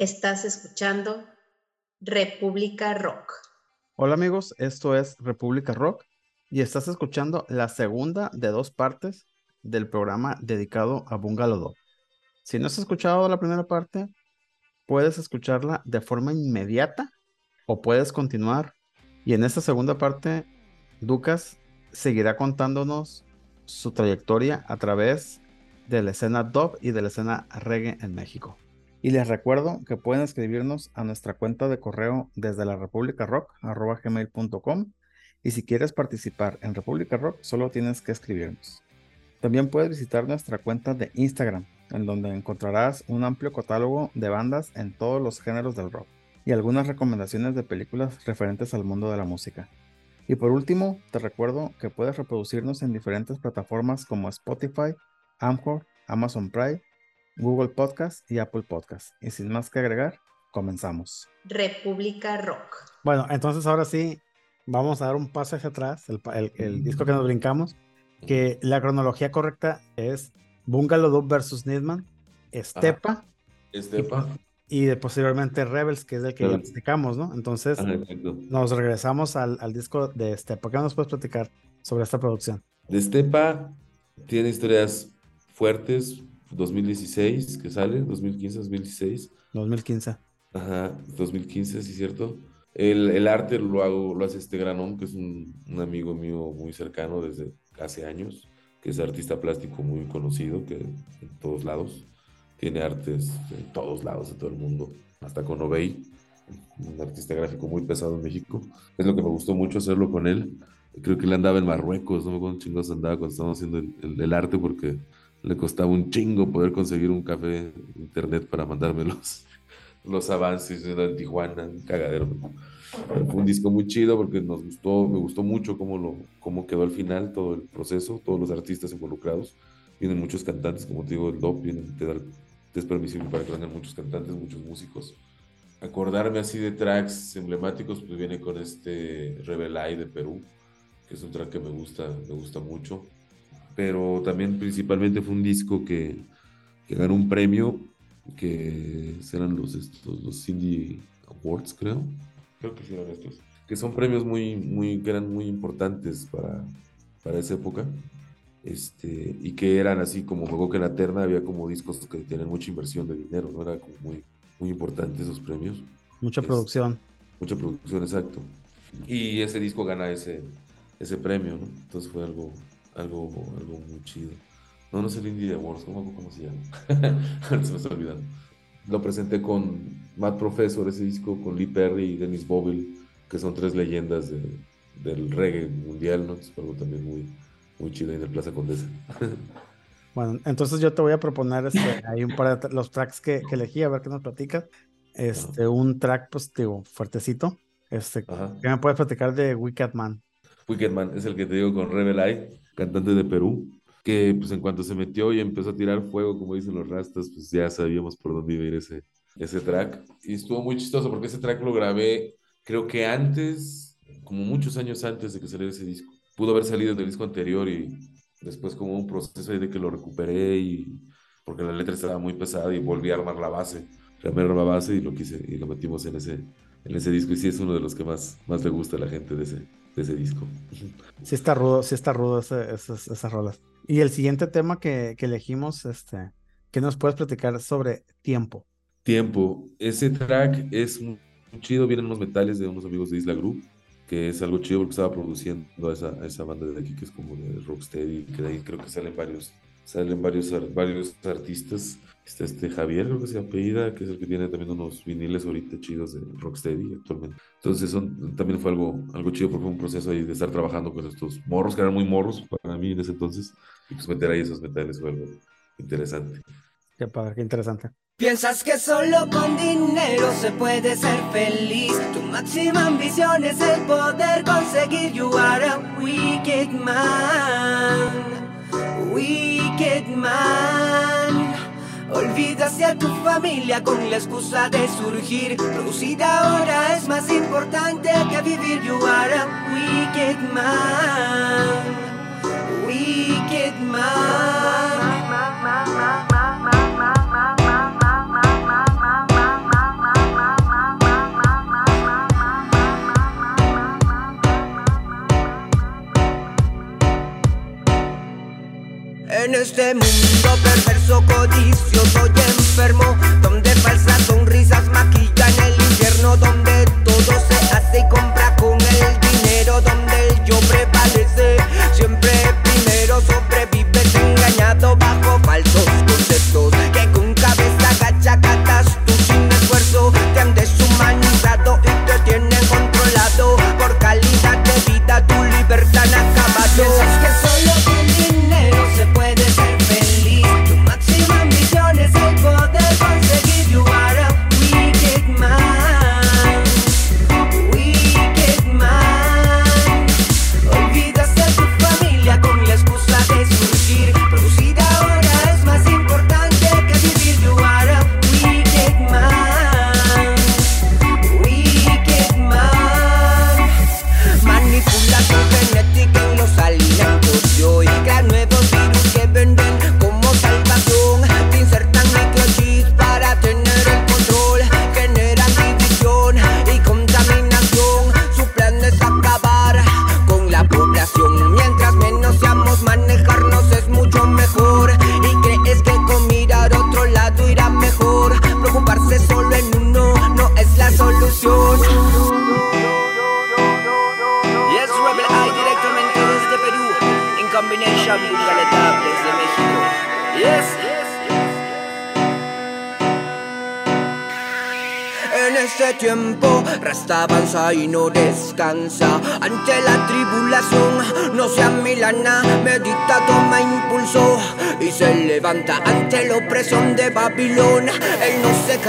Estás escuchando República Rock. Hola amigos, esto es República Rock y estás escuchando la segunda de dos partes del programa dedicado a Bungalow Si no has escuchado la primera parte, puedes escucharla de forma inmediata o puedes continuar. Y en esta segunda parte, Ducas seguirá contándonos su trayectoria a través de la escena dub y de la escena reggae en México. Y les recuerdo que pueden escribirnos a nuestra cuenta de correo desde la República Rock, gmail.com. Y si quieres participar en República Rock, solo tienes que escribirnos. También puedes visitar nuestra cuenta de Instagram, en donde encontrarás un amplio catálogo de bandas en todos los géneros del rock y algunas recomendaciones de películas referentes al mundo de la música. Y por último, te recuerdo que puedes reproducirnos en diferentes plataformas como Spotify, Amcor, Amazon Prime Google Podcast y Apple Podcast. Y sin más que agregar, comenzamos. República Rock. Bueno, entonces ahora sí, vamos a dar un paso hacia atrás, el, disco que nos brincamos, que la cronología correcta es Bungalow Dub versus Nidman, Estepa. Estepa. Y, de posteriormente Rebels, que es el que ya platicamos, ¿no? Entonces, nos regresamos al, al, disco de Estepa. ¿Qué nos puedes platicar sobre esta producción? De Estepa tiene historias fuertes, 2016 que sale, 2015, 2016. 2015. Ajá, 2015, sí, cierto. El, el arte lo hago, lo hace este granón, que es un, un, amigo mío muy cercano desde hace años, que es artista plástico muy conocido, que en todos lados tiene artes en todos lados, de todo el mundo, hasta con Obey, un artista gráfico muy pesado en México. Es lo que me gustó mucho hacerlo con él. Creo que él andaba en Marruecos, no me acuerdo chingados andaba cuando estábamos haciendo el, el, el arte, porque le costaba un chingo poder conseguir un café internet para mandarme los, los avances en Tijuana, un cagadero. fue un disco muy chido porque nos gustó, me gustó mucho cómo, lo, cómo quedó al final todo el proceso, todos los artistas involucrados. Vienen muchos cantantes, como te digo, el DOP vienen, te, da, te es permisible para que vengan muchos cantantes, muchos músicos. Acordarme así de tracks emblemáticos, pues viene con este Rebelay de Perú, que es un track que me gusta, me gusta mucho pero también principalmente fue un disco que, que ganó un premio que serán los, estos, los Indie Awards, creo. Creo que sí eran estos. Que son premios muy, muy, que eran muy importantes para, para esa época. Este, y que eran así como luego que en la terna había como discos que tenían mucha inversión de dinero, ¿no? Era como muy, muy importante esos premios. Mucha producción. Mucha producción, exacto. Y ese disco gana ese, ese premio, ¿no? Entonces fue algo, algo, algo muy chido. No, no es el Indie Awards, ¿cómo, cómo se llama? se me está olvidando. Lo presenté con Matt Professor, ese disco, con Lee Perry y Dennis Bobble, que son tres leyendas de, del reggae mundial, ¿no? Es algo también muy, muy chido en el Plaza Condesa. bueno, entonces yo te voy a proponer este, un par de los tracks que, que, elegí, a ver qué nos platicas. Este, un track, pues, digo, fuertecito. Este, ¿Qué me puedes platicar de Wicked Man? Wicked Man es el que te digo con Rebel Eye cantante de Perú, que pues en cuanto se metió y empezó a tirar fuego, como dicen los rastas, pues ya sabíamos por dónde iba a ir ese, ese track. Y estuvo muy chistoso porque ese track lo grabé, creo que antes, como muchos años antes de que saliera ese disco. Pudo haber salido del disco anterior y después como un proceso de que lo recuperé y porque la letra estaba muy pesada y volví a armar la base. Armar la base y lo quise y lo metimos en ese, en ese disco y sí es uno de los que más, más le gusta a la gente de ese, de ese disco. Sí está rudo, sí está rudo esas rolas. Y el siguiente tema que, que, elegimos, este, ¿qué nos puedes platicar sobre tiempo? Tiempo. Ese track es muy chido, vienen unos metales de unos amigos de Isla Group, que es algo chido porque estaba produciendo a esa, a esa banda de aquí que es como de Rocksteady, que de ahí creo que salen varios, salen varios, varios artistas Está este Javier, creo que se apellida, que es el que tiene también unos viniles ahorita chidos de Rocksteady actualmente. Entonces, también fue algo, algo chido porque fue un proceso ahí de estar trabajando con estos morros, que eran muy morros para mí en ese entonces, y pues meter ahí esos metales fue algo interesante. Qué padre, qué interesante. Piensas que solo con dinero se puede ser feliz. Tu máxima ambición es el poder conseguir. You are a wicked man, wicked man. Olvídase a tu familia con la excusa de surgir. Producir ahora es más importante que vivir. You are a wicked man. Wicked man. En este mundo perverso codicioso y enfermo, donde falsas sonrisas maquillan el infierno, donde todo se hace y compra con el dinero, donde el yo prevalece.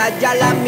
Calla la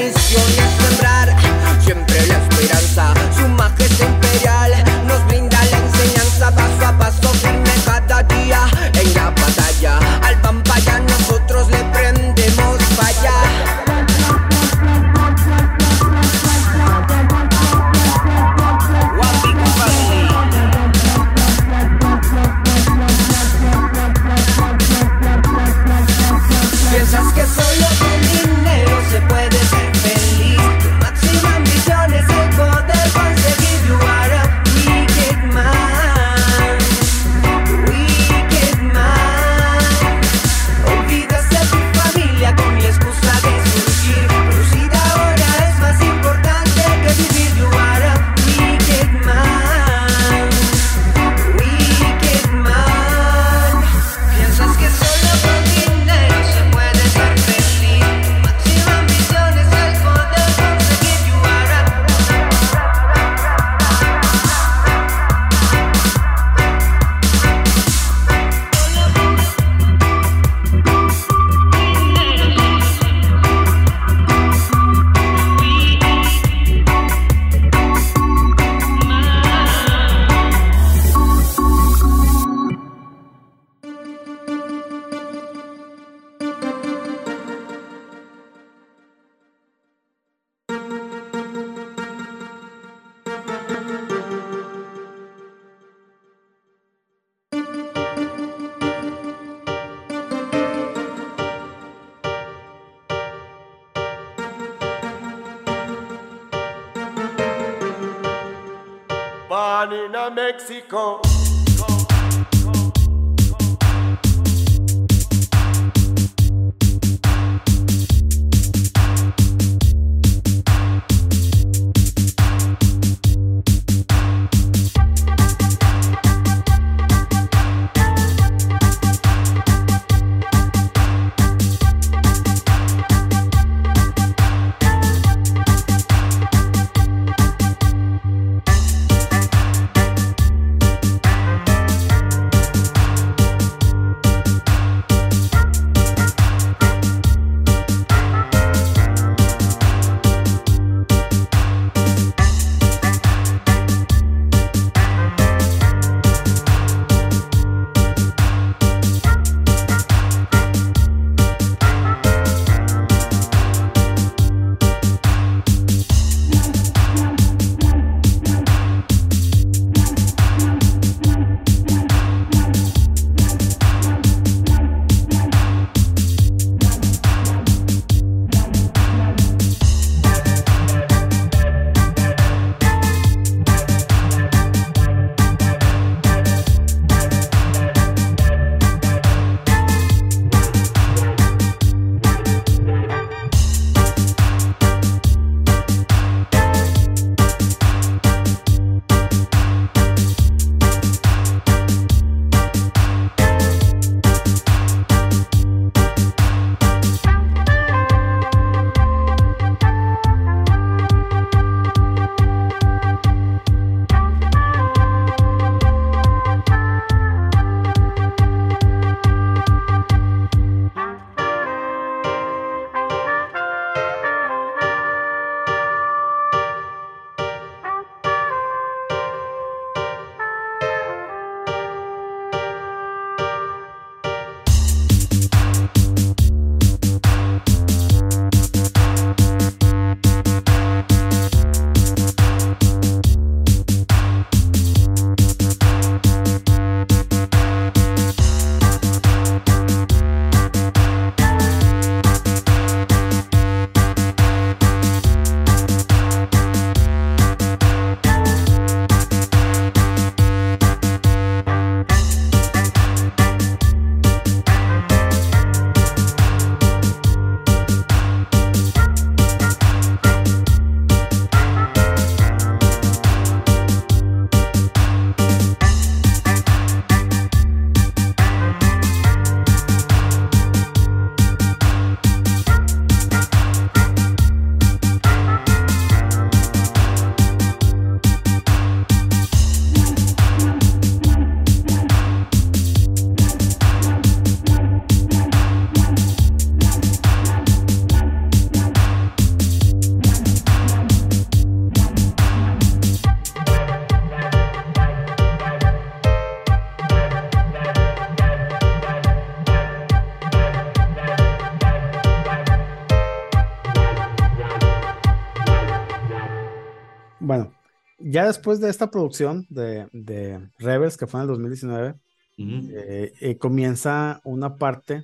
ya después de esta producción de, de Rebels, que fue en el 2019, Ujú. eh, eh, comienza una parte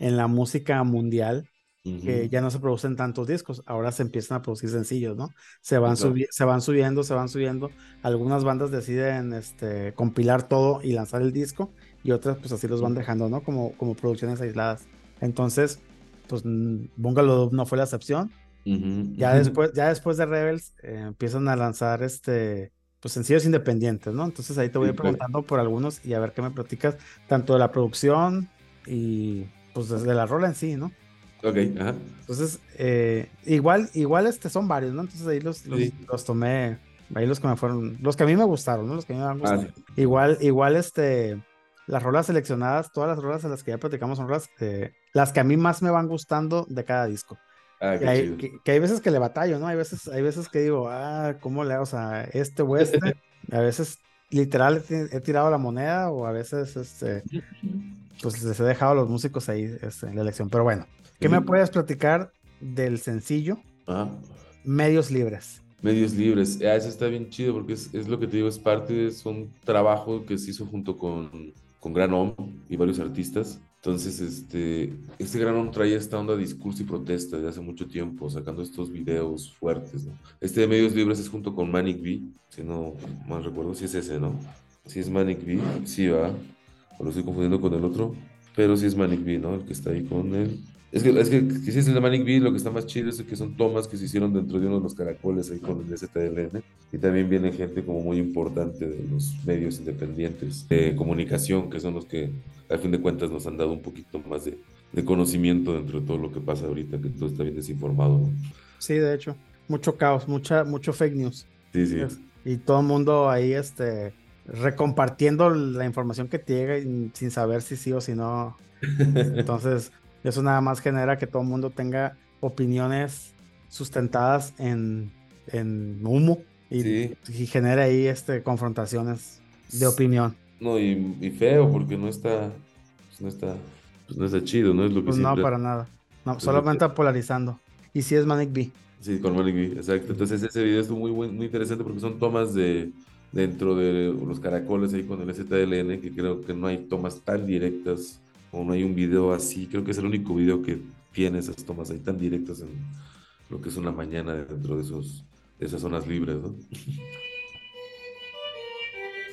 en la música mundial que ya no se producen tantos discos, ahora se empiezan a producir sencillos, ¿no? Se van, se van subiendo, se van subiendo. Algunas bandas deciden este, compilar todo y lanzar el disco, y otras pues así los van dejando, ¿no? Como, como producciones aisladas. Entonces, pues Bungalow no fue la excepción. Ya después, ya después de Rebels eh, empiezan a lanzar este, pues sencillos independientes, ¿no? Entonces ahí te voy Sí, preguntando por algunos y a ver qué me platicas, tanto de la producción y pues desde la rola en sí, ¿no? Ok, ajá. Entonces, eh, igual, igual este son varios, ¿no? Entonces ahí los, los, Sí. los tomé, ahí los que me fueron, los que a mí me gustaron, ¿no? Los que a mí me han Ah, gustado. sí. Igual, igual este, las rolas seleccionadas, todas las rolas de las que ya platicamos son rolas, eh, las que a mí más me van gustando de cada disco. Ah, qué hay, chido. que, que hay veces que le batallo, ¿no? Hay veces, hay veces que digo, ah, ¿cómo le hago? O sea, este o este. A veces literal he, tirado la moneda o a veces este, pues les he dejado a los músicos ahí este, en la elección. Pero bueno, ¿qué me puedes platicar del sencillo Ajá. Medios Libres? Medios libres. Ah, eso está bien chido porque es, es lo que te digo, es parte, es un trabajo que se hizo junto con, con Gran Om y varios artistas. Entonces, este, este Gran traía esta onda de discurso y protesta desde hace mucho tiempo, sacando estos videos fuertes, ¿no? Este de Medios Libres es junto con Manic B, si no mal recuerdo, si es ese, ¿no? Si es Manic B, sí va, o lo estoy confundiendo con el otro, pero sí es Manic B, ¿no? El que está ahí con él. Es que, es que, que si es el de Manic Bee, lo que está más chido es que son tomas que se hicieron dentro de uno de los caracoles ahí con el STLN. Y también viene gente como muy importante de los medios independientes de comunicación, que son los que al fin de cuentas nos han dado un poquito más de, de conocimiento dentro de todo lo que pasa ahorita, que todo está bien desinformado. ¿no? Sí, de hecho, mucho caos, mucha, mucho fake news. Sí, sí. Y todo el mundo ahí este, recompartiendo la información que te llega y sin saber si sí o si no. Entonces, eso nada más genera que todo el mundo tenga opiniones sustentadas en, en humo y, Sí. y genera ahí este, confrontaciones de opinión. No, y, y feo, porque no está, pues no está, pues no está chido, ¿no? Es lo que Pues no, siempre- para nada. No, solamente polarizando. Y si es Manic B. Sí, con Manic Bee, exacto. Entonces ese video estuvo muy, muy interesante porque son tomas de dentro de los caracoles ahí con el STLN, que creo que no hay tomas tan directas o no hay un video así. Creo que es el único video que tiene esas tomas ahí tan directas en lo que es una mañana dentro de esos de esas zonas libres, ¿no?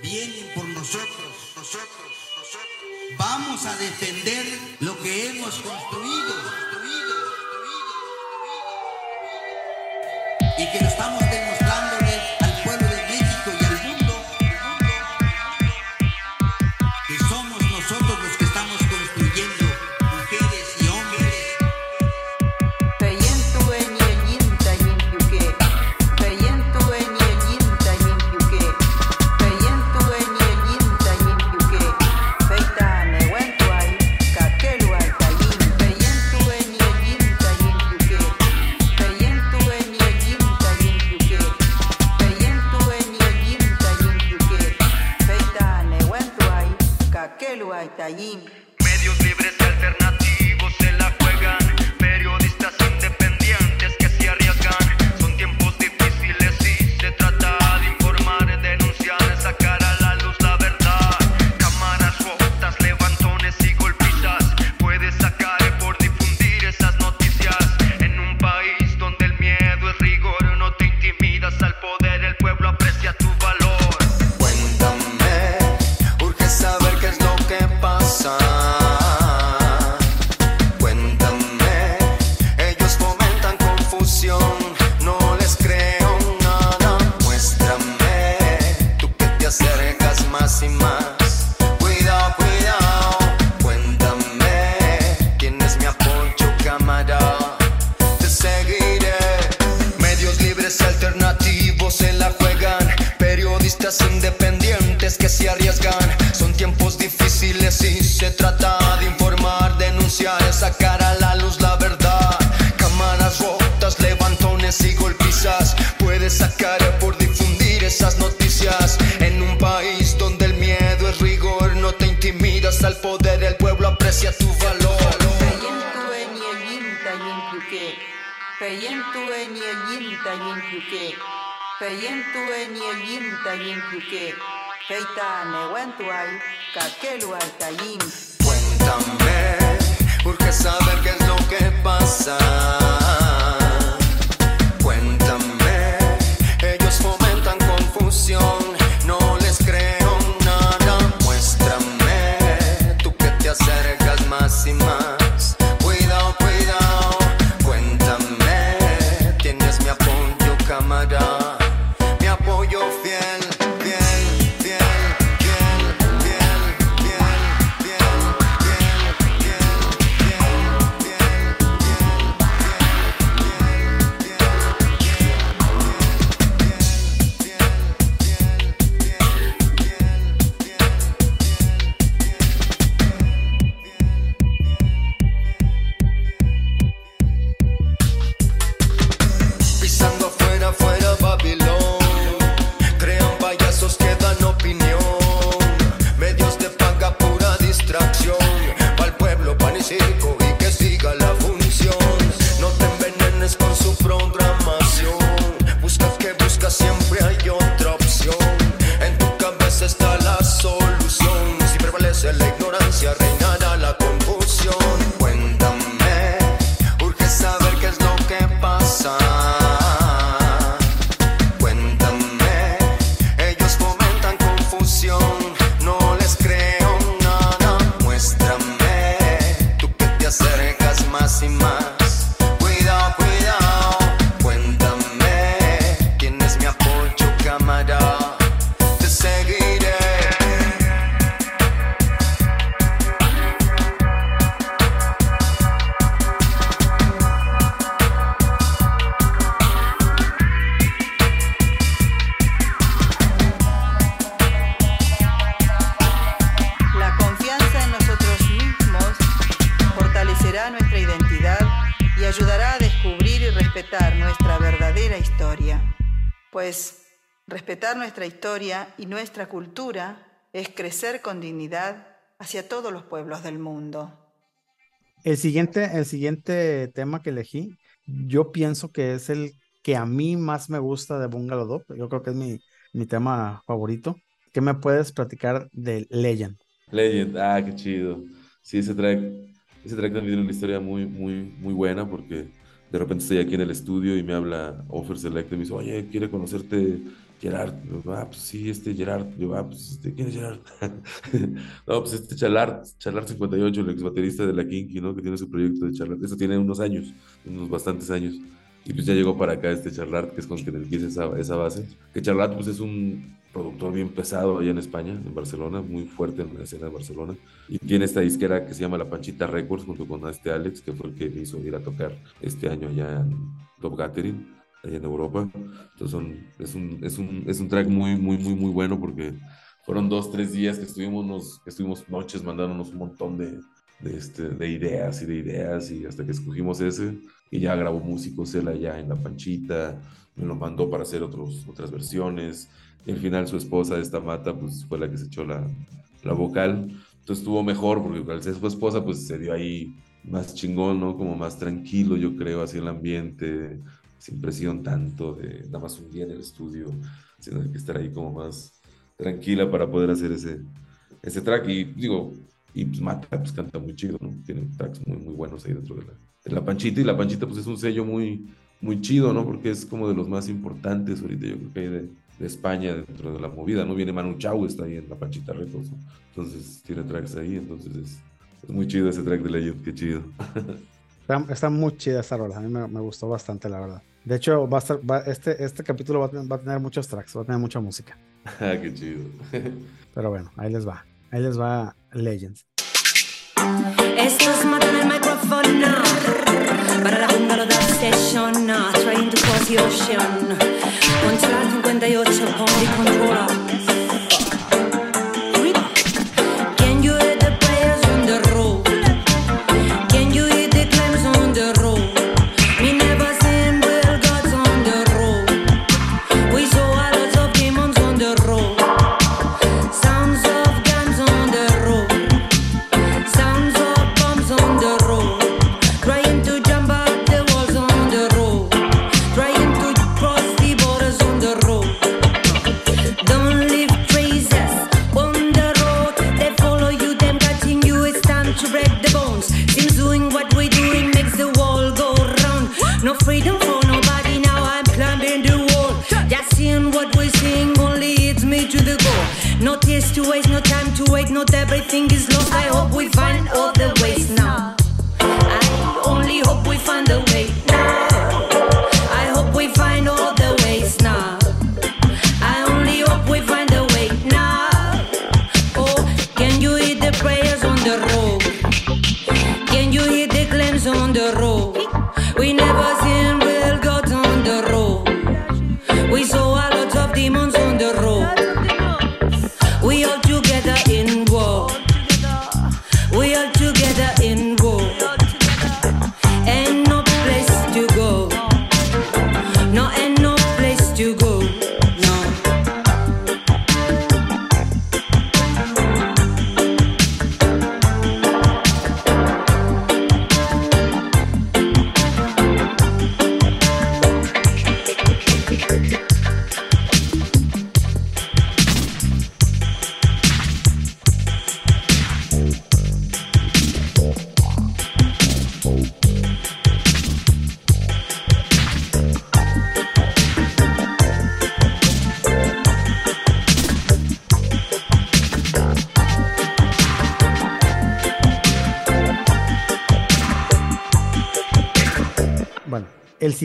vienen por nosotros, nosotros, nosotros. Vamos a defender lo que hemos construido, construido, construido. Y que lo estamos demostrándole yuke, peyin tue ni elim tayin yuke, peita nehuentual, caquelual tayin. Cuéntame, urge saber qué es lo que pasa. Respetar nuestra historia y nuestra cultura es crecer con dignidad hacia todos los pueblos del mundo. El siguiente, el siguiente tema que elegí, yo pienso que es el que a mí más me gusta de Bungalow Dop. Yo creo que es mi, mi tema favorito. ¿Qué me puedes platicar de Legend? Legend, ah, qué chido. Sí, ese track, ese track también tiene una historia muy, muy, muy buena porque de repente estoy aquí en el estudio y me habla Offer Select y me dice, oye, quiere conocerte Gerard. Ah, pues sí, este Gerard. Yo, ah, pues este, ¿quién es Gerard? no, pues este Chalart, Chalart 58, el ex baterista de la Kinky, ¿no? Que tiene su proyecto de Charlart. Eso tiene unos años, unos bastantes años. Y pues ya llegó para acá este Charlart, que es con quien empieza esa, esa base. Que Charlart, pues es un productor bien pesado allá en España, en Barcelona, muy fuerte en la escena de Barcelona. Y tiene esta disquera que se llama La Panchita Records, junto con este Alex, que fue el que hizo ir a tocar este año allá en Top Gathering, allá en Europa. Entonces son, es, un, es, un, es un track muy, muy, muy, muy bueno porque fueron dos, tres días que estuvimos, nos, que estuvimos noches mandándonos un montón de, de, este, de ideas y de ideas y hasta que escogimos ese y ya grabó músicos él allá en La Panchita, me lo mandó para hacer otros, otras versiones y al final su esposa, esta Mata, pues fue la que se echó la, la vocal. Entonces estuvo mejor porque al ser su esposa, pues se dio ahí más chingón, ¿no? Como más tranquilo, yo creo, así el ambiente, sin presión tanto de nada más un día en el estudio, sino hay que estar ahí como más tranquila para poder hacer ese, ese track. Y digo, y pues Mata pues canta muy chido, ¿no? Tiene tracks muy, muy buenos ahí dentro de la, de la Panchita. Y la Panchita pues es un sello muy, muy chido, ¿no? Porque es como de los más importantes ahorita, yo creo que hay de, de España dentro de la movida, ¿no? Viene Manu Chao, está ahí en la Panchita Records, ¿no? Entonces tiene tracks ahí, entonces es, muy chido ese track de Legend, qué chido. Está, muy chida esta rola, a mí me, gustó bastante, la verdad. De hecho, va a estar, va, este, este capítulo va a, tener, va a, tener, muchos tracks, va a tener mucha música. Ah, qué chido. Pero bueno, ahí les va. Ahí les va Legends. Esto es mata en el micrófono Para la bungalow de session Trying to cross the ocean Controlar 58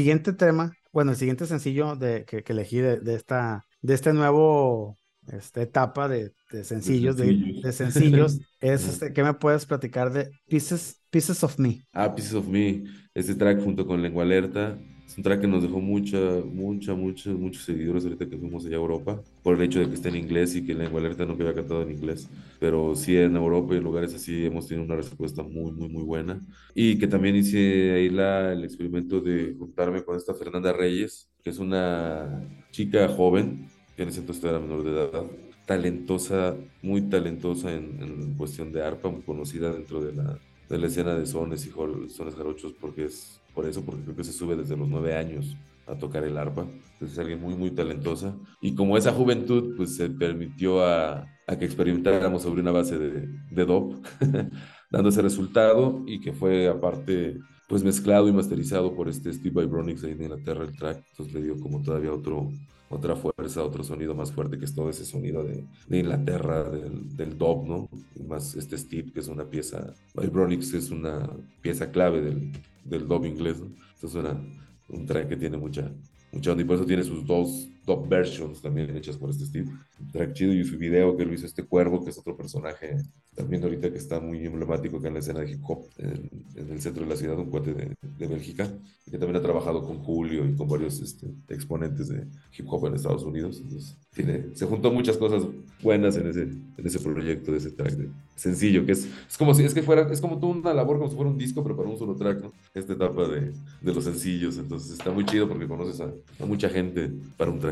siguiente tema, bueno, el siguiente sencillo de, que, que elegí de, de esta, de este nuevo esta etapa de, de sencillos, de, sencillos. de sencillos, es este, ¿qué me puedes platicar de Pieces, Pieces of Me? Ah, Pieces of Me, este track junto con Lengua Alerta, es un track que nos dejó mucha, mucha, mucha, muchos seguidores ahorita que fuimos allá a Europa, por el hecho de que está en inglés y que Lengua Alerta nunca había cantado en inglés, pero sí en Europa y en lugares así hemos tenido una respuesta muy, muy, muy buena. Y que también hice ahí la, el experimento de juntarme con esta Fernanda Reyes, que es una chica joven, que en ese entonces era menor de edad, talentosa, muy talentosa en, en cuestión de arpa, muy conocida dentro de la, de la escena de sones y sones jarochos, porque es por eso, porque creo que se sube desde los nueve años a tocar el arpa. Entonces es alguien muy, muy talentosa. Y como esa juventud, pues se permitió a, a que experimentáramos sobre una base de, de dop, dando ese resultado y que fue aparte pues mezclado y masterizado por este Steve Vibronix en Inglaterra el track, entonces le dio como todavía otro, otra fuerza, otro sonido más fuerte que es todo ese sonido de, de Inglaterra, del, del dub, ¿no? Más este Steve, que es una pieza, Vibronix es una pieza clave del, del dub inglés, ¿no? Entonces una, un track que tiene mucha, mucha onda y por eso tiene sus dos dub versions también hechas por este Steve. Track chido y su video que lo hizo este cuervo, que es otro personaje también ahorita que está muy emblemático acá en la escena de hip hop en, en el centro de la ciudad, un cuate de, de Bélgica, que también ha trabajado con Julio y con varios este, exponentes de hip hop en Estados Unidos. Entonces, tiene, se juntó muchas cosas buenas en ese, en ese proyecto de ese track de sencillo, que es, es como si es que fuera, es como toda una labor, como si fuera un disco, pero para un solo track, ¿no? Esta etapa de, de los sencillos. Entonces está muy chido porque conoces a, a mucha gente para un track.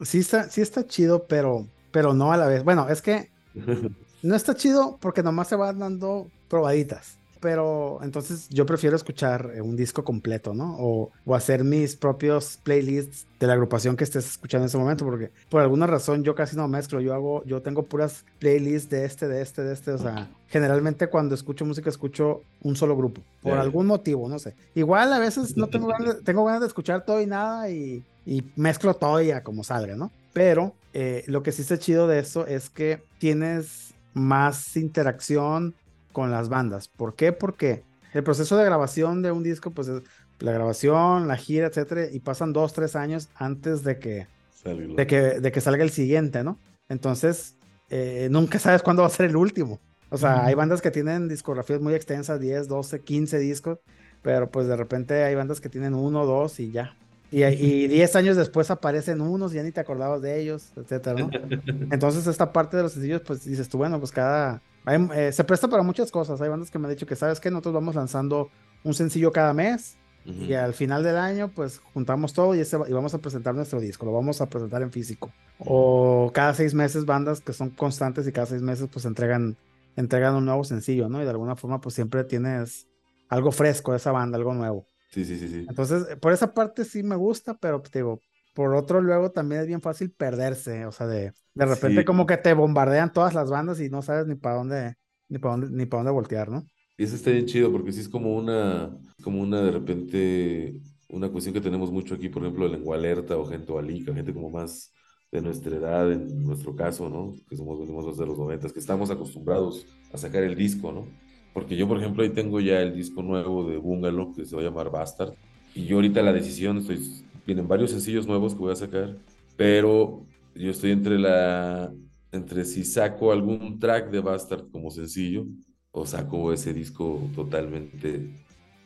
Sí está, sí está chido, pero, pero no a la vez. Bueno, es que no está chido porque nomás se van dando probaditas. Pero entonces yo prefiero escuchar eh, un disco completo, ¿no? O, o hacer mis propios playlists de la agrupación que estés escuchando en ese momento, porque por alguna razón yo casi no mezclo. Yo hago, yo tengo puras playlists de este, de este, de este. O sea, generalmente cuando escucho música escucho un solo grupo, por algún motivo, no sé. Igual a veces no tengo ganas, tengo ganas de escuchar todo y nada y, y mezclo todo y a como salga, ¿no? Pero eh, lo que sí está chido de eso es que tienes más interacción con las bandas. ¿Por qué? Porque el proceso de grabación de un disco, pues es la grabación, la gira, etcétera, y pasan dos, tres años antes de que, de que, de que salga el siguiente, ¿no? Entonces, eh, nunca sabes cuándo va a ser el último. O sea, hay bandas que tienen discografías muy extensas, 10, 12, 15 discos, pero pues de repente hay bandas que tienen uno, dos y ya. Y, y 10 años después aparecen unos y ya ni te acordabas de ellos, etcétera, ¿no? Entonces, esta parte de los sencillos, pues dices tú, bueno, pues cada. hay, eh, se presta para muchas cosas. Hay bandas que me han dicho que, ¿sabes qué? Nosotros vamos lanzando un sencillo cada mes Ujú. y al final del año, pues juntamos todo y, ese y vamos a presentar nuestro disco, lo vamos a presentar en físico. O cada seis meses, bandas que son constantes y cada seis meses, pues entregan, entregan un nuevo sencillo, ¿no? Y de alguna forma, pues siempre tienes algo fresco de esa banda, algo nuevo. Sí, sí, sí, sí. Entonces, eh, por esa parte sí me gusta, pero te digo, por otro luego también es bien fácil perderse, o sea, de, de repente Sí. como que te bombardean todas las bandas y no sabes ni para dónde, ni para dónde, ni para dónde voltear, ¿no? Y eso está bien chido porque sí es como una, como una de repente, una cuestión que tenemos mucho aquí, por ejemplo, lengua alerta o gente alica, gente como más de nuestra edad, en nuestro caso, ¿no? Que somos, venimos de los noventas, que estamos acostumbrados a sacar el disco, ¿no? Porque yo, por ejemplo, ahí tengo ya el disco nuevo de Bungalow, que se va a llamar Bastard. Y yo ahorita la decisión, estoy, vienen varios sencillos nuevos que voy a sacar, pero yo estoy entre la, entre si saco algún track de Bastard como sencillo o saco ese disco totalmente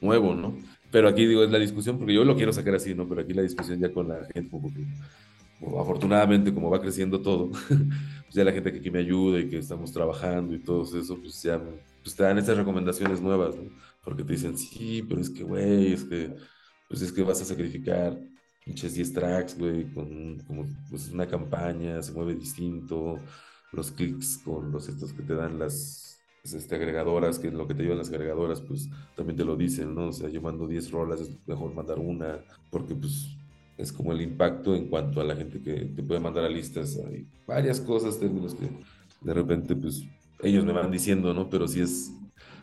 nuevo, ¿no? Pero aquí digo, es la discusión, porque yo lo quiero sacar así, ¿no? Pero aquí la discusión ya con la gente, porque bueno, afortunadamente como va creciendo todo, pues ya la gente que aquí me ayuda y que estamos trabajando y todo eso, pues ya pues te dan esas recomendaciones nuevas, ¿no? Porque te dicen, sí, pero es que, güey, es que, pues es que vas a sacrificar pinches 10 tracks, güey, con como, pues una campaña, se mueve distinto, los clics con los estos que te dan las pues, este, agregadoras, que es lo que te llevan las agregadoras, pues también te lo dicen, ¿no? O sea, yo mando 10 rolas, es mejor mandar una, porque pues es como el impacto en cuanto a la gente que te puede mandar a listas. Hay varias cosas, términos que de repente, pues ellos me van diciendo, ¿no? Pero sí es.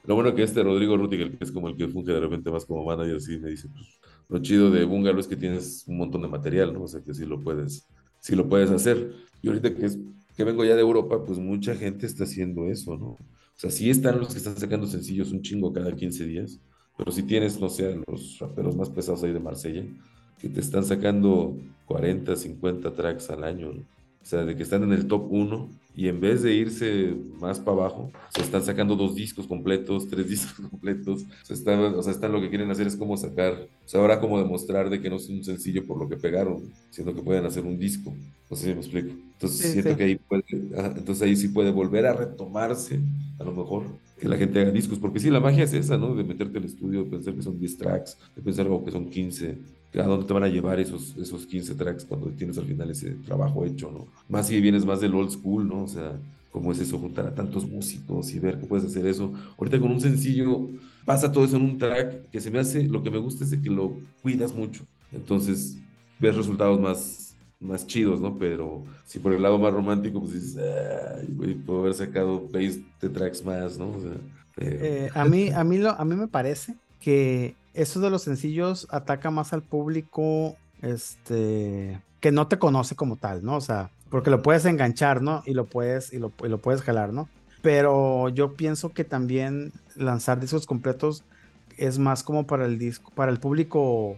Lo bueno que este Rodrigo Rutiger, que es como el que funge de repente más como manager, sí me dice, pues lo chido de Bungalow es que tienes un montón de material, ¿no? O sea, que sí lo puedes, sí lo puedes hacer. Y ahorita que, es, que vengo ya de Europa, pues mucha gente está haciendo eso, ¿no? O sea, sí están los que están sacando sencillos un chingo cada 15 días, pero si tienes, no sé, los raperos más pesados ahí de Marsella, que te están sacando 40, 50 tracks al año. O sea, de que están en el top 1 y en vez de irse más para abajo, se están sacando dos discos completos, tres discos completos. O sea, están, o sea, están lo que quieren hacer es como sacar, o sea, ahora como demostrar de que no es un sencillo por lo que pegaron, sino que pueden hacer un disco. No sé si me explico. Entonces Sí, siento sí. que ahí puede, entonces ahí sí puede volver a retomarse, a lo mejor, que la gente haga discos, porque sí, la magia es esa, ¿no? De meterte al estudio, de pensar que son 10 tracks, de pensar que son 15, que a dónde te van a llevar esos, esos 15 tracks cuando tienes al final ese trabajo hecho, ¿no? Más si vienes más del old school, ¿no? O sea, ¿cómo es eso? Juntar a tantos músicos y ver que puedes hacer eso. Ahorita con un sencillo pasa todo eso en un track que se me hace, lo que me gusta es de que lo cuidas mucho. Entonces, ves resultados más, más chidos, ¿no? Pero si por el lado más romántico, pues dices, ay, güey, puedo haber sacado 20 tracks más, ¿no? Eh, a mí, a mí lo, a mí me parece que eso de los sencillos ataca más al público, este, que no te conoce como tal, ¿no? O sea, porque lo puedes enganchar, ¿no? Y lo puedes, y lo, y lo puedes jalar, ¿no? Pero yo pienso que también lanzar discos completos es más como para el disco, para el público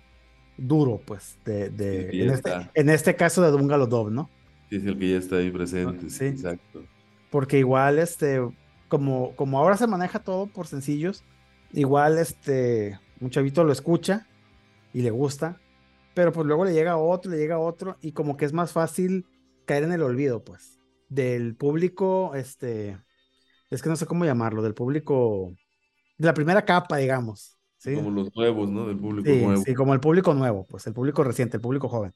duro, pues, de, de- en, este, en este caso de Bungalow Dove, ¿no? Sí, es el que ya está ahí presente, Sí. exacto. Porque igual, este, como, como ahora se maneja todo por sencillos, igual, este, un chavito lo escucha y le gusta, pero pues luego le llega a otro, le llega a otro, y como que es más fácil caer en el olvido, pues, del público, este, es que no sé cómo llamarlo, del público, de la primera capa, digamos, ¿sí? Como los nuevos, ¿no? Del público Sí, nuevo. sí, como el público nuevo, pues el público reciente, el público joven.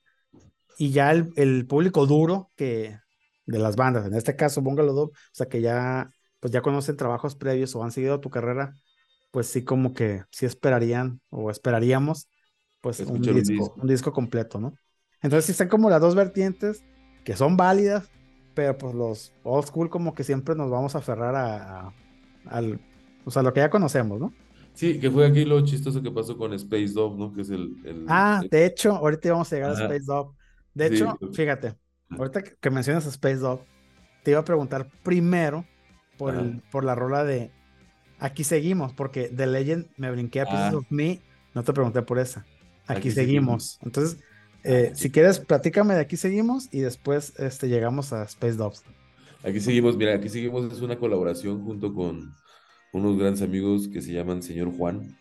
Y ya el, el público duro que de las bandas, en este caso Bungalow Dove, o sea que ya pues ya conocen trabajos previos o han seguido tu carrera, pues sí como que sí esperarían o esperaríamos pues un disco, disco. un disco completo, ¿no? Entonces sí están como las dos vertientes que son válidas, pero pues los old school como que siempre nos vamos a aferrar a, a- al, o sea, lo que ya conocemos, ¿no? Sí, que fue aquí lo chistoso que pasó con Space Dove, ¿no? Que es el... el- Ah, el- de hecho, ahorita íbamos a llegar Ajá. a Space Dog. De Sí, hecho, pues. fíjate, ahorita que mencionas a Space Dog, te iba a preguntar primero por, el- por la rola de Aquí seguimos, porque The Legend me brinqué a Pieces Ah. of Me, no te pregunté por esa. Aquí, Aquí seguimos. seguimos. Entonces, eh, si quieres, platícame de Aquí seguimos y después este, llegamos a Space Dogs. Aquí seguimos, mira, aquí seguimos, es una colaboración junto con unos grandes amigos que se llaman Señor Juan,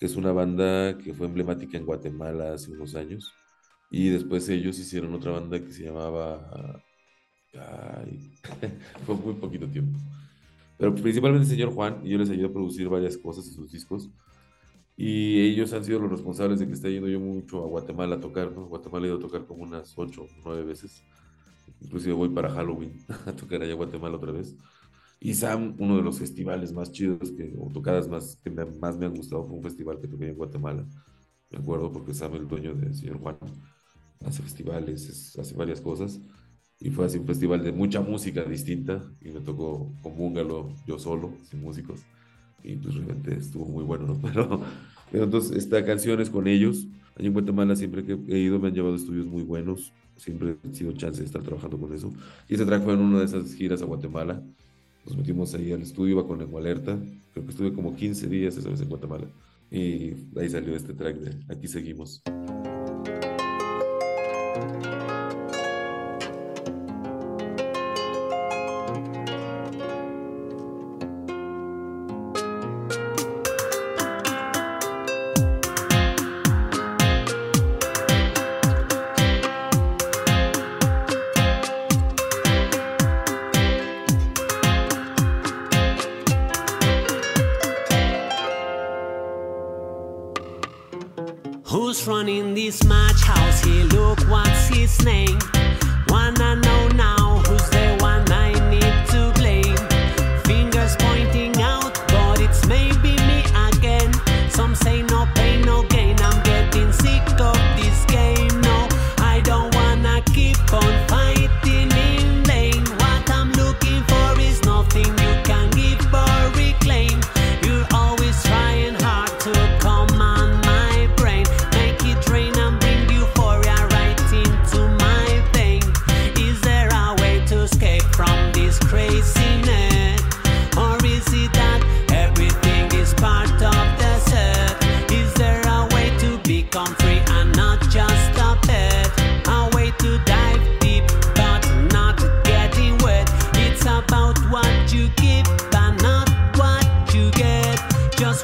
que es una banda que fue emblemática en Guatemala hace unos años. Y después ellos hicieron otra banda que se llamaba... Ay, fue muy poquito tiempo. Pero principalmente el señor Juan, y yo les ayudé a producir varias cosas en sus discos. Y ellos han sido los responsables de que esté yendo yo mucho a Guatemala a tocar, ¿no? Guatemala he ido a tocar como unas ocho, nueve veces. Inclusive voy para Halloween a tocar allá a Guatemala otra vez. Y Sam, uno de los festivales más chidos que, o tocadas más que me- más me han gustado fue un festival que toqué en Guatemala. Me acuerdo porque Sam, el dueño del señor Juan, hace festivales, es- hace varias cosas. Y fue así un festival de mucha música distinta y me tocó con Búngalo yo solo, sin músicos. Y pues realmente estuvo muy bueno, ¿no? Pero, pero entonces esta canción es con ellos. Allí en Guatemala siempre que he ido me han llevado estudios muy buenos. Siempre he sido chance de estar trabajando con eso. Y ese track fue en una de esas giras a Guatemala. Nos metimos ahí al estudio, iba con Lengua Alerta. Creo que estuve como 15 días esa vez en Guatemala. Y ahí salió este track de Aquí Seguimos.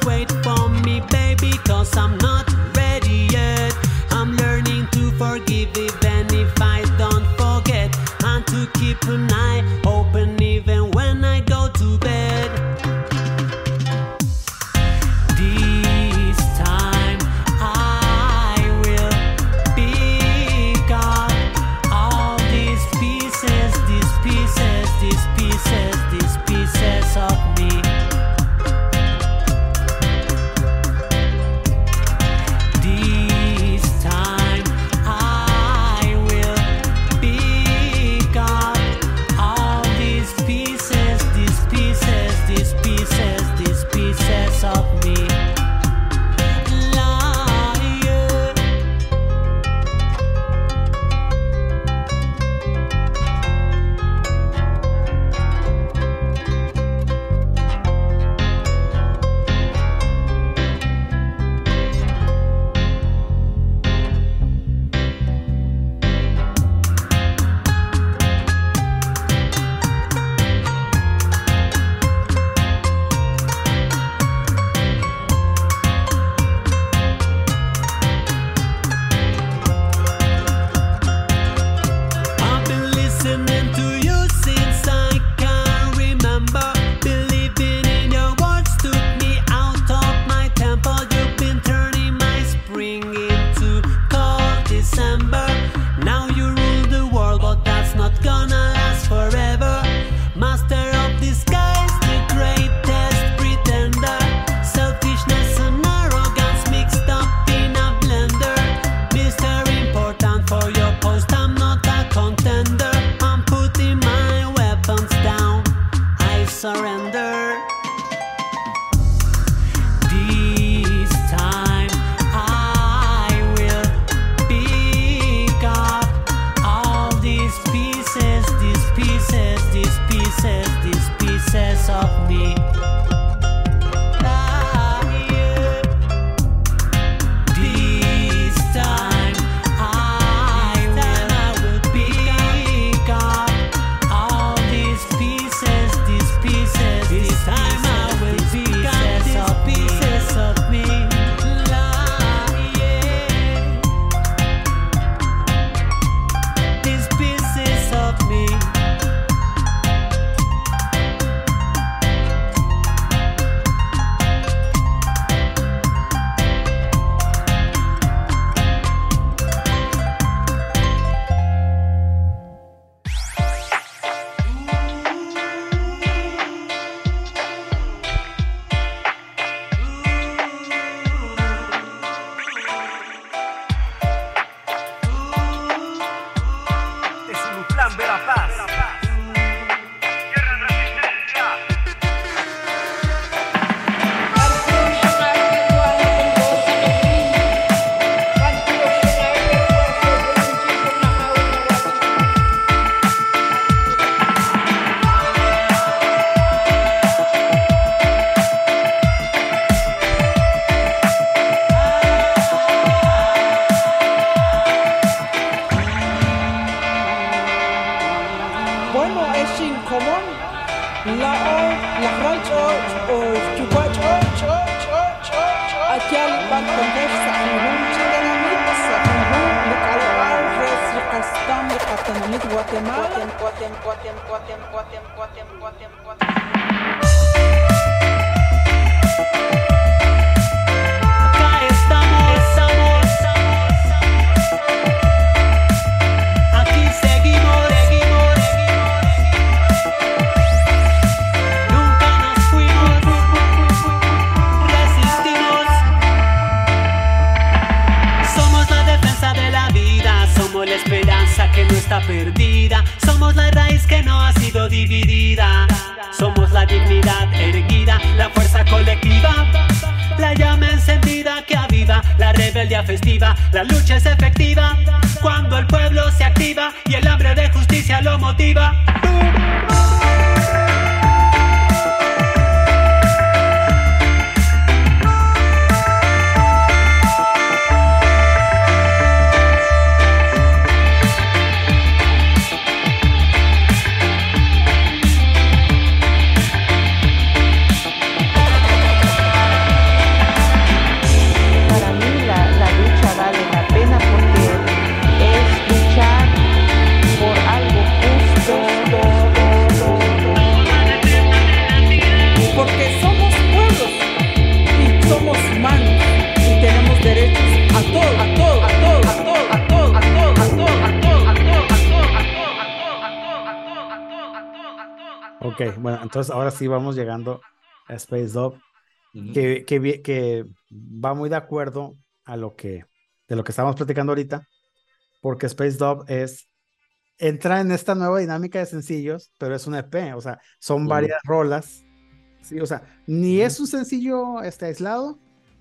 Wait for me, baby, cause I'm not ready yet. I'm learning to forgive even if I don't forget and to keep. Temunik Guatemala. Guatemala. Está perdida, somos la raíz que no ha sido dividida, somos la dignidad erguida, la fuerza colectiva. La llama encendida que aviva la rebeldía festiva. La lucha es efectiva cuando el pueblo se activa y el hambre de justicia lo motiva. Ok, bueno, entonces ahora sí vamos llegando a Space Dog, que, que, va muy de acuerdo a lo que, de lo que estábamos platicando ahorita, porque Space Dog es, entra en esta nueva dinámica de sencillos, pero es un EP, o sea, son varias rolas, sí, o sea, ni es un sencillo este, aislado,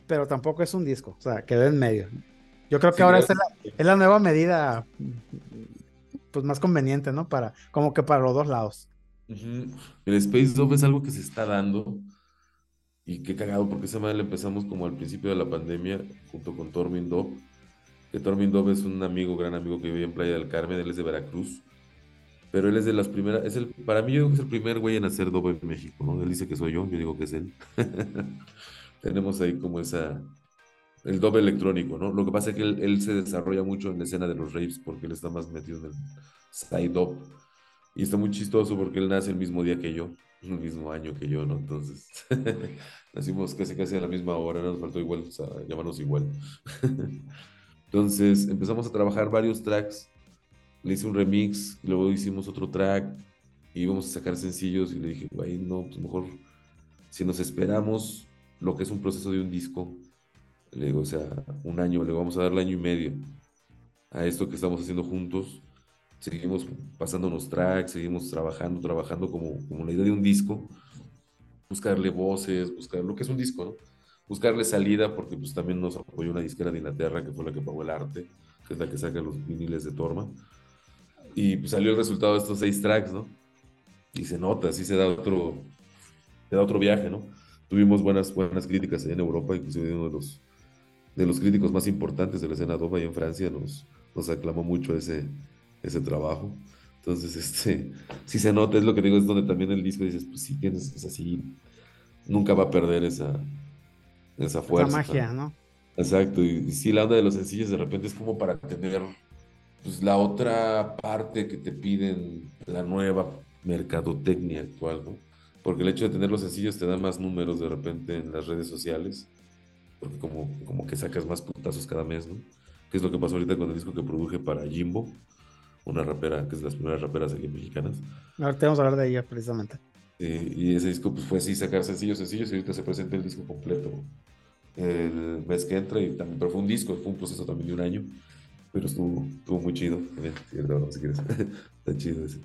pero tampoco es un disco, o sea, quedó en medio. Yo creo que Sí, ahora es la, es la nueva medida, pues más conveniente, ¿no? Para, como que para los dos lados. El Space Dove es algo que se está dando y qué cagado porque esa madre la empezamos como al principio de la pandemia junto con Tormin Dove, que Tormin Dove es un amigo, gran amigo que vive en Playa del Carmen, él es de Veracruz, pero él es de las primeras, es el, para mí yo digo que es el primer güey en hacer Dove en México, ¿no? Él dice que soy yo, yo digo que es él. Tenemos ahí como esa, el Dove electrónico, ¿no? Lo que pasa es que él, se desarrolla mucho en la escena de los raves porque él está más metido en el side Dove. Y está muy chistoso porque él nace el mismo día que yo, el mismo año que yo, ¿no? Entonces, nacimos casi casi a la misma hora, nos faltó igual, o sea, llamarnos igual. Entonces, empezamos a trabajar varios tracks, le hice un remix, luego hicimos otro track, y íbamos a sacar sencillos, y le dije, güey, no, pues mejor, si nos esperamos lo que es un proceso de un disco, le digo, o sea, un año, le vamos a dar el año y medio a esto que estamos haciendo juntos, seguimos pasándonos tracks, seguimos trabajando, trabajando como, como la idea de un disco, buscarle voces, buscar lo que es un disco. Buscarle salida, porque pues también nos apoyó una disquera de Inglaterra que fue la que pagó el arte, que es la que saca los viniles de Torma. Y pues salió el resultado de estos seis tracks, ¿no? Y se nota, así se da otro, se da otro viaje, ¿no? Tuvimos buenas, buenas críticas allá en Europa, inclusive uno de los, de los críticos más importantes de la escena Dova allá en Francia nos, nos aclamó mucho ese, ese trabajo. Entonces, este, sí se nota, es lo que digo, es donde también el disco dices, pues sí, tienes, es así, nunca va a perder esa, esa fuerza. magia, ¿no? Exacto, y, y sí, la onda de los sencillos de repente es como para tener pues, la otra parte que te piden, la nueva mercadotecnia actual, ¿no? Porque el hecho de tener los sencillos te da más números de repente en las redes sociales, porque como, como que sacas más putazos cada mes, ¿no? Que es lo que pasó ahorita con el disco que produje para Jimbo, una rapera, que es de las primeras raperas aquí mexicanas. Ahorita vamos a hablar de ella precisamente. Eh, y ese disco pues, fue así, sacar sencillos, sencillos, y ahorita se presenta el disco completo el mes que entra, y también, pero fue un disco, fue un proceso también de un año, pero estuvo, estuvo muy chido. También, si quieres. Está chido ese.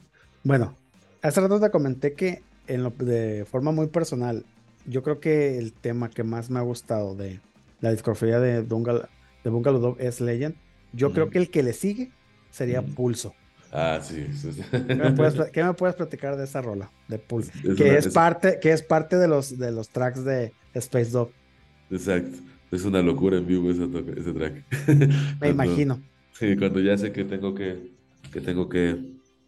Bueno, hace rato te comenté que en lo, de forma muy personal, yo creo que el tema que más me ha gustado de la discografía de, Dungal, de Bungalow es Legend. Yo creo que el que le sigue sería. Pulso. Ah, sí. ¿Qué me, puedes, qué me puedes platicar de esa rola de Pulso? Es que, una- es es- parte, que es parte de los, de los tracks de Space Dog. Exacto. Es una locura en vivo ese, ese track. Me Cuando- imagino. Sí, cuando ya sé que tengo que, que tengo que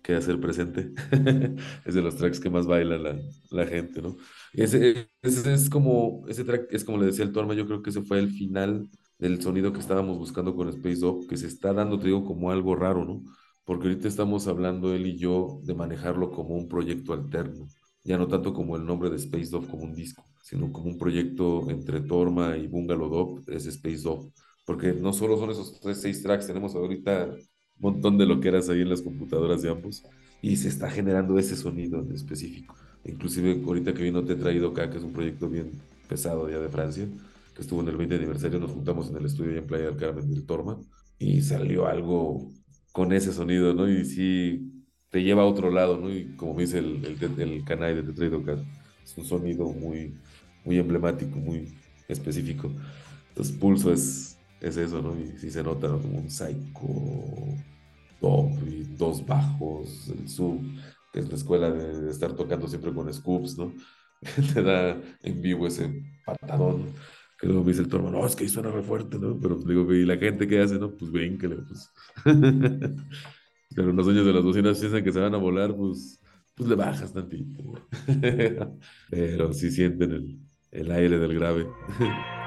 que hacer presente. es de los tracks que más baila la, la gente, ¿no? Ese, ese es como, ese track es como le decía el Torma, yo creo que ese fue el final del sonido que estábamos buscando con Space Dog, que se está dando, te digo, como algo raro, ¿no? Porque ahorita estamos hablando él y yo de manejarlo como un proyecto alterno, ya no tanto como el nombre de Space Dog como un disco, sino como un proyecto entre Torma y Bungalow Dog, es Space Dog. Porque no solo son esos tres, seis tracks, tenemos ahorita un montón de lo que eras ahí en las computadoras de ambos, y se está generando ese sonido en específico. Inclusive ahorita que vino Te he traído acá, que es un proyecto bien pesado ya de Francia, que estuvo en el 20 aniversario, nos juntamos en el estudio en Playa del Carmen del Torma, y salió algo con ese sonido, ¿no? Y sí, te lleva a otro lado, ¿no? Y como dice el, el, el canal de traído acá, es un sonido muy, muy emblemático, muy específico. Entonces, Pulso es, es eso, ¿no? Y sí se nota ¿no? como un psycho top y dos bajos, el sub, que es la escuela de, de estar tocando siempre con scoops, ¿no? Te da en vivo ese patadón. Que luego me dice el torno, no, es que ahí suena re fuerte, ¿no? Pero digo, y la gente que hace, ¿no? Pues brínquele, pues. Pero los dueños de las bocinas piensan que se van a volar, pues, pues le bajas tantito. Pero sí sienten el, el aire del grave.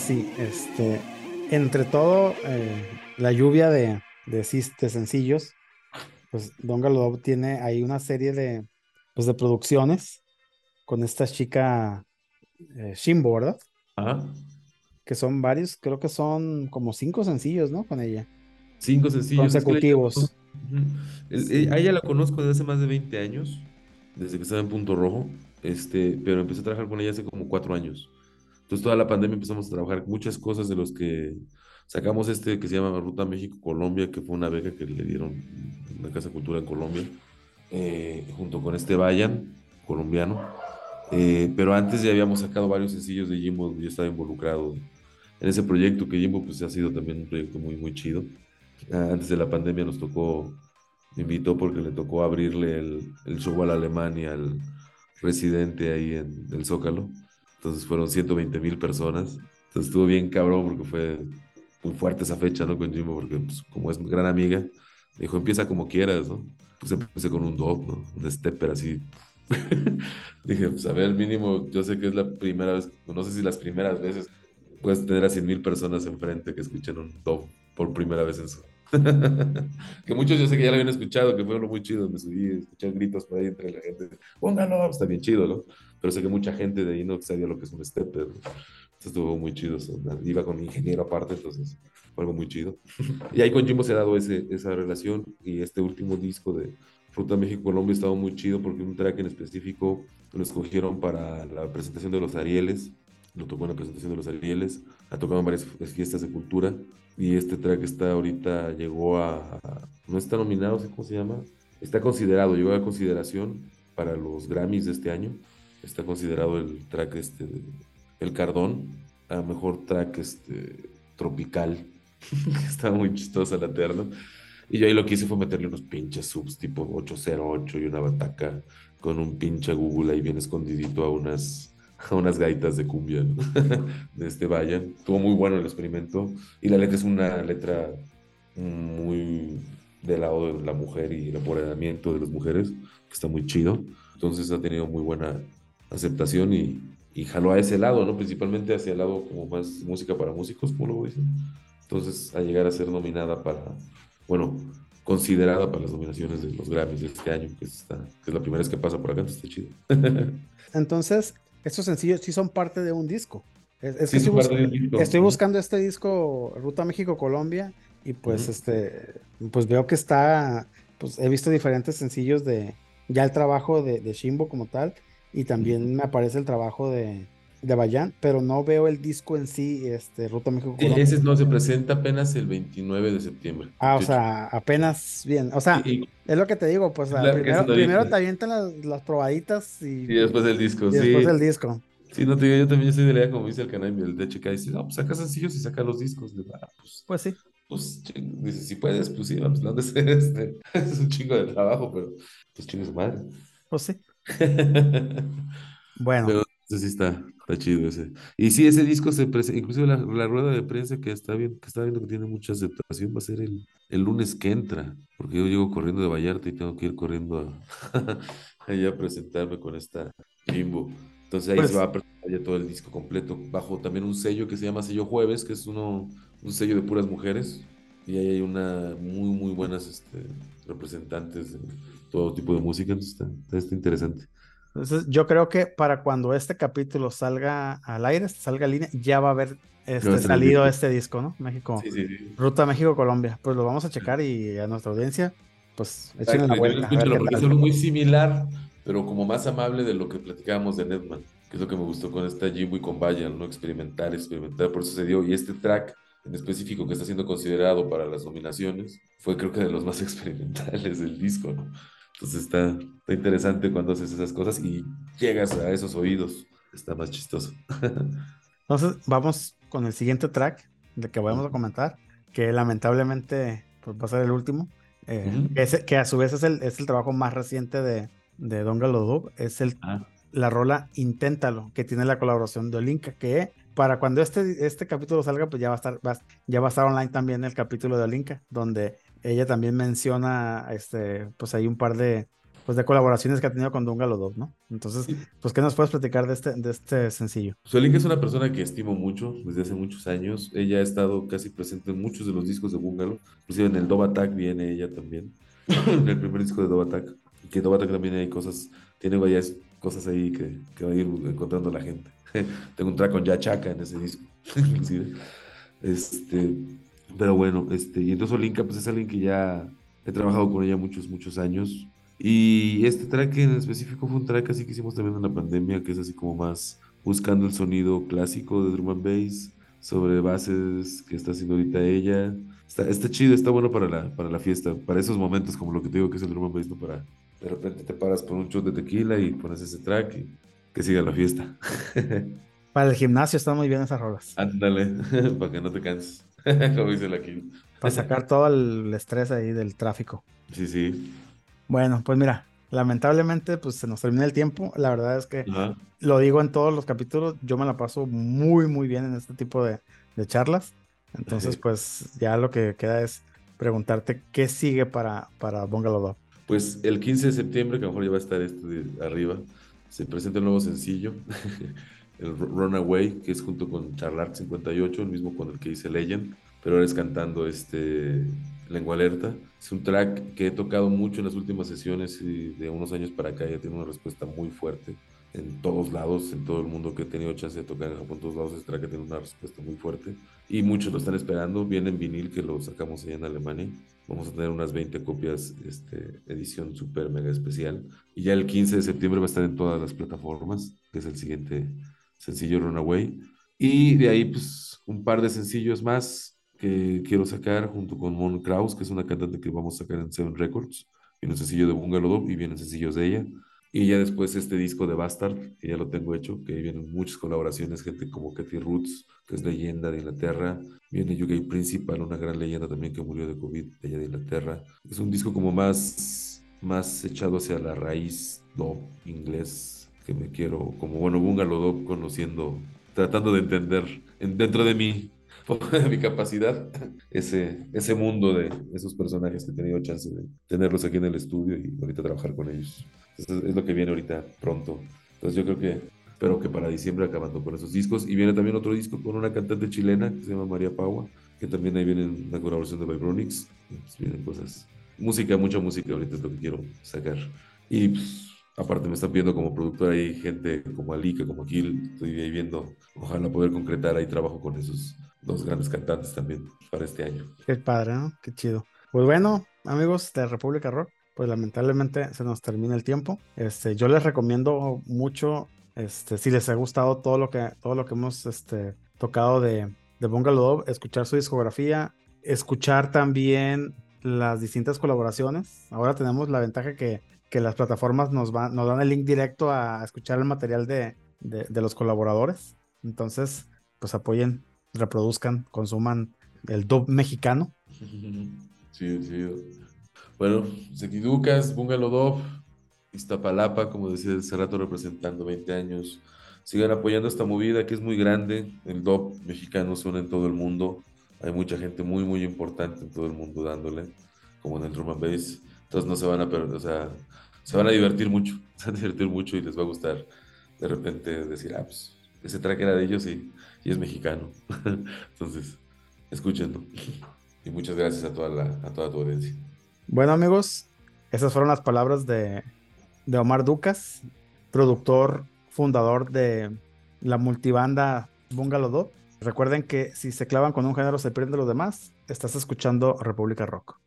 Sí, este, entre todo eh, la lluvia de, de, de sencillos, pues Don Galodop tiene ahí una serie de, pues, de producciones con esta chica eh, Shimbo, ¿verdad? Ajá. Que son varios, creo que son como cinco sencillos, ¿no? Con ella. Cinco sencillos. Consecutivos. Eh, a ella la conozco desde hace más de 20 años, desde que estaba en Punto Rojo, este, pero empecé a trabajar con ella hace como cuatro años. Entonces toda la pandemia empezamos a trabajar muchas cosas de los que sacamos este que se llama Ruta México-Colombia, que fue una beca que le dieron en la Casa Cultura en Colombia, eh, junto con este Bayan, colombiano. Eh, pero antes ya habíamos sacado varios sencillos de Jimbo, yo estaba involucrado en ese proyecto, que Jimbo pues ha sido también un proyecto muy, muy chido. Ah, Antes de la pandemia nos tocó, me invitó porque le tocó abrirle el, el show al alemán y al residente ahí en el Zócalo. Entonces fueron 120 mil personas. Entonces estuvo bien cabrón porque fue muy fuerte esa fecha, ¿no? Con Jimbo, porque pues, como es gran amiga, dijo, empieza como quieras, ¿no? Pues empecé con un dog, ¿no? Un stepper así. Dije, pues a ver, mínimo, yo sé que es la primera vez, no sé si las primeras veces puedes tener a 100 mil personas enfrente que escuchen un dog por primera vez en su... que muchos yo sé que ya lo habían escuchado, que fue lo muy chido, me subí, escuché gritos por ahí entre la gente, póngalo, está bien chido, ¿no? Pero sé que mucha gente de ahí no sabía lo que es un stepper, ¿no? Entonces estuvo muy chido, iba con mi ingeniero aparte, entonces fue algo muy chido. y ahí con Jimbo se ha dado ese, esa relación y este último disco de Ruta México Colombia estaba muy chido porque un track en específico lo escogieron para la presentación de los Arieles, lo tocó en la presentación de los Arieles, ha tocado en varias fiestas de cultura y este track está ahorita, llegó a, a- no está nominado, ¿sí ¿cómo se llama? Está considerado, llegó a consideración para los Grammys de este año, está considerado el track este, de- el Cardón, a mejor track este, tropical, está muy chistosa la terna. Y yo ahí lo que hice fue meterle unos pinches subs tipo 808 y una bataca con un pinche Google ahí bien escondidito a unas, unas gaitas de cumbia, ¿no? de este Vayan. Estuvo muy bueno el experimento. Y la letra es una letra muy del lado de la mujer y el empoderamiento de las mujeres, que está muy chido. Entonces ha tenido muy buena aceptación y, y jaló a ese lado, ¿no? Principalmente hacia el lado como más música para músicos, como lo dicen. Entonces, a llegar a ser nominada para, bueno, considerada para las nominaciones de los Grammys de este año, que, está, que es la primera vez que pasa por acá, entonces está chido. Entonces, estos sencillos sí son parte de un disco. Es, es Sí, que estoy, bus- disco. buscando este disco Ruta México-Colombia y pues este, pues veo que está, pues he visto diferentes sencillos de ya el trabajo de, de Shimbo como tal y también me aparece el trabajo de, de Bayan, pero no veo el disco en sí, este, Ruta Sí, México-Colombia. ese no se presenta apenas el 29 de septiembre. Ah, o 28. sea, apenas bien. O sea, Y- es lo que te digo, pues primero, primero te avientan las, las probaditas y, Y después el disco, y sí. después el disco. Sí, no te digo, yo también soy de la idea, como dice el canal, el de checar, dice, no, pues saca sencillos y saca los discos. Digo, ah, pues, Pues sí. pues, dice, si puedes, pues sí, pues no de ser este, es un chingo de trabajo, pero pues chingue su madre. Pues sí. Bueno. Pero ese sí está, está chido ese. Y sí, ese disco se presenta, inclusive la, la rueda de prensa que está bien, que está viendo que tiene mucha aceptación, va a ser el, el lunes que entra, porque yo llego corriendo de Vallarta y tengo que ir corriendo a, allá a presentarme con esta Jimbo. Entonces ahí Pues- se va a presentar ya todo el disco completo, bajo también un sello que se llama Sello Jueves, que es uno, un sello de puras mujeres. Y ahí hay una muy, muy buenas este, representantes de todo tipo de música, entonces está, está interesante. Entonces, yo creo que para cuando este capítulo salga al aire, salga en línea, ya va a haber este, salido disco. este disco, ¿no? México, Sí, sí, sí. Ruta México-Colombia. Pues lo vamos a checar y a nuestra audiencia, pues échenle la vuelta. es algo muy similar, pero como más amable de lo que platicábamos de Netman, que es lo que me gustó con esta Jimbo y con Vayan, ¿no? Experimentar, experimentar, por eso se dio. Y este track en específico que está siendo considerado para las nominaciones fue creo que de los más experimentales del disco, ¿no? Entonces está, está interesante cuando haces esas cosas y llegas a esos oídos, está más chistoso. Entonces, vamos con el siguiente track de que vamos a comentar, que lamentablemente pues, va a ser el último, eh, Ujú. que, es- que a su vez es el, es el trabajo más reciente de, de Don Galodub, es el, Ah. la rola Inténtalo, que tiene la colaboración de Olinka, que para cuando este, este capítulo salga, pues ya va a estar, va- ya va a estar online también el capítulo de Olinka, donde ella también menciona, este, pues hay un par de, pues de colaboraciones que ha tenido con Dungalo Dog, ¿no? Entonces, pues, ¿qué nos puedes platicar de este, de este sencillo? Suelink es una persona que estimo mucho desde hace muchos años. Ella ha estado casi presente en muchos de los discos de Bungalow. Inclusive en el Dove Attack viene ella también. en el primer disco de Dove Attack. Y que Dove Attack también hay cosas, tiene varias cosas ahí que, que va a ir encontrando la gente. Tengo un track con Yachaca en ese disco, inclusive. Este, pero bueno, este, y entonces Olinka, pues es alguien que ya he trabajado con ella muchos, muchos años. Y este track en específico fue un track así que hicimos también en la pandemia, que es así como más buscando el sonido clásico de drum and bass, sobre bases que está haciendo ahorita ella. Está, está chido, está bueno para la, para la fiesta, para esos momentos como lo que te digo que es el drum and bass, ¿no? Para de repente te paras por un shot de tequila y pones ese track y que siga la fiesta. Para el gimnasio están muy bien esas rolas. Ándale, para que no te canses, como dice la Kill. Para sacar todo el estrés ahí del tráfico. Sí, sí. Bueno, pues mira, lamentablemente pues se nos termina el tiempo. La verdad es que Ajá. lo digo en todos los capítulos, yo me la paso muy, muy bien en este tipo de, de charlas. Entonces, Ajá. pues ya lo que queda es preguntarte qué sigue para, para Bungalow Dog. Pues el 15 de septiembre, que a lo mejor ya va a estar esto de arriba, se presenta el nuevo sencillo, el Ru- Runaway, que es junto con Charlark 58, el mismo con el que hice Legend, pero ahora es cantando este Lengua Alerta. Es un track que he tocado mucho en las últimas sesiones y de unos años para acá ya tiene una respuesta muy fuerte en todos lados, en todo el mundo que he tenido chance de tocar en Japón, todos lados, este track tiene una respuesta muy fuerte y muchos lo están esperando. Viene en vinil que lo sacamos allá en Alemania. Vamos a tener unas 20 copias, este, edición super mega especial. Y ya el 15 de septiembre va a estar en todas las plataformas, que es el siguiente sencillo Runaway. Y de ahí, pues, un par de sencillos más que quiero sacar junto con Mon Kraus, que es una cantante que vamos a sacar en Seven Records. Viene un sencillo de Bungalow Dog y vienen sencillos de ella. Y ya después este disco de Bastard, que ya lo tengo hecho, que ahí vienen muchas colaboraciones, gente como Katy Roots, que es leyenda de Inglaterra. Viene UK Principal, una gran leyenda también que murió de COVID, de allá de Inglaterra. Es un disco como más, más echado hacia la raíz dub inglés, que me quiero, como bueno, Bungalow Dub, conociendo, tratando de entender en, dentro de mí, de mi capacidad, ese, ese mundo de esos personajes que he tenido chance de tenerlos aquí en el estudio y ahorita trabajar con ellos. Es lo que viene ahorita pronto. Entonces yo creo que espero que para diciembre acabando con esos discos. Y viene también otro disco con una cantante chilena que se llama María Paua, que también ahí viene una colaboración de Vibronix. Pues vienen cosas, música, mucha música ahorita es lo que quiero sacar. Y pues, aparte me están pidiendo como productor ahí gente como Alika, como Kill, estoy ahí viendo, ojalá poder concretar ahí trabajo con esos dos grandes cantantes también para este año. Qué padre, ¿no? Qué chido. Pues bueno, amigos de República Rock, pues lamentablemente se nos termina el tiempo. Este, yo les recomiendo mucho, este, si les ha gustado todo lo que, todo lo que hemos este, tocado de, de Bungalow escuchar su discografía, escuchar también las distintas colaboraciones. Ahora tenemos la ventaja que, que las plataformas nos, van, nos dan el link directo a escuchar el material de, de, los colaboradores. Entonces, pues apoyen, reproduzcan, consuman el dub mexicano. Sí, sí. Bueno, Sequiducas, Bungalow Dub, Iztapalapa, como decía hace rato, representando 20 años. Sigan apoyando esta movida que es muy grande. El dub mexicano suena en todo el mundo. Hay mucha gente muy, muy importante en todo el mundo dándole, como en el drum and bass. Entonces no se van a perder, o sea, se van a divertir mucho, se van a divertir mucho y les va a gustar de repente decir, ah, pues ese track era de ellos y, es mexicano. Entonces, escúchenlo. Y muchas gracias a toda, la, a toda tu audiencia. Bueno amigos, esas fueron las palabras de, de Omar Ducas, productor, fundador de la multibanda Bungalow Dub. Recuerden que si se clavan con un género se pierden de los demás. Estás escuchando República Rock.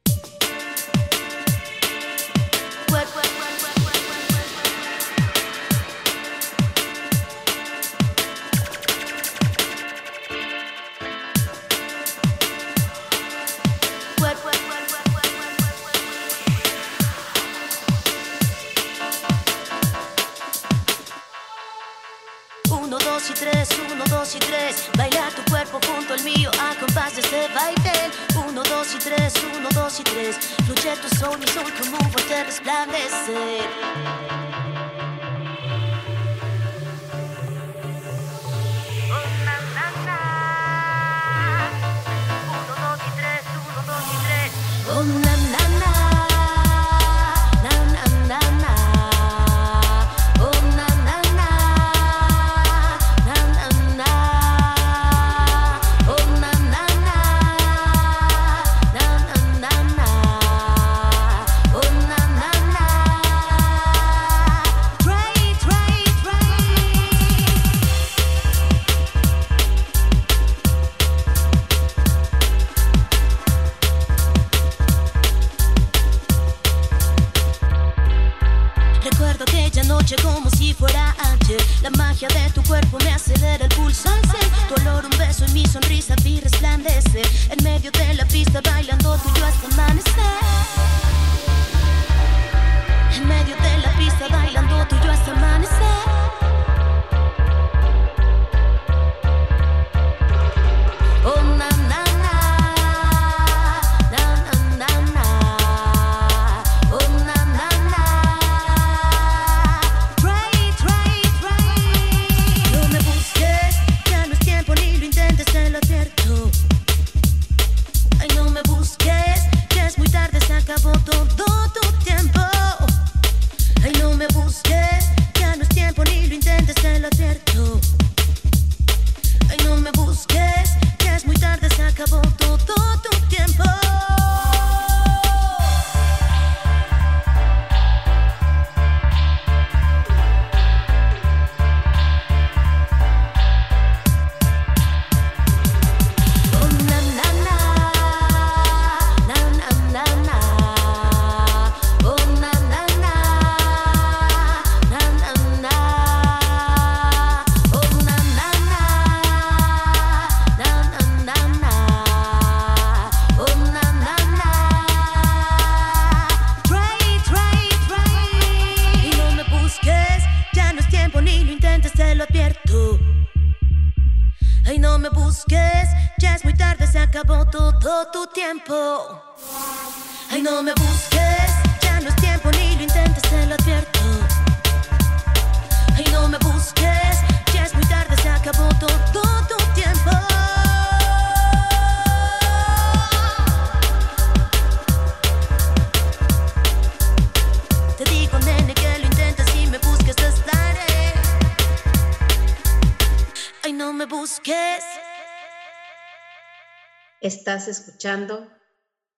Estás escuchando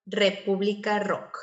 República Rock.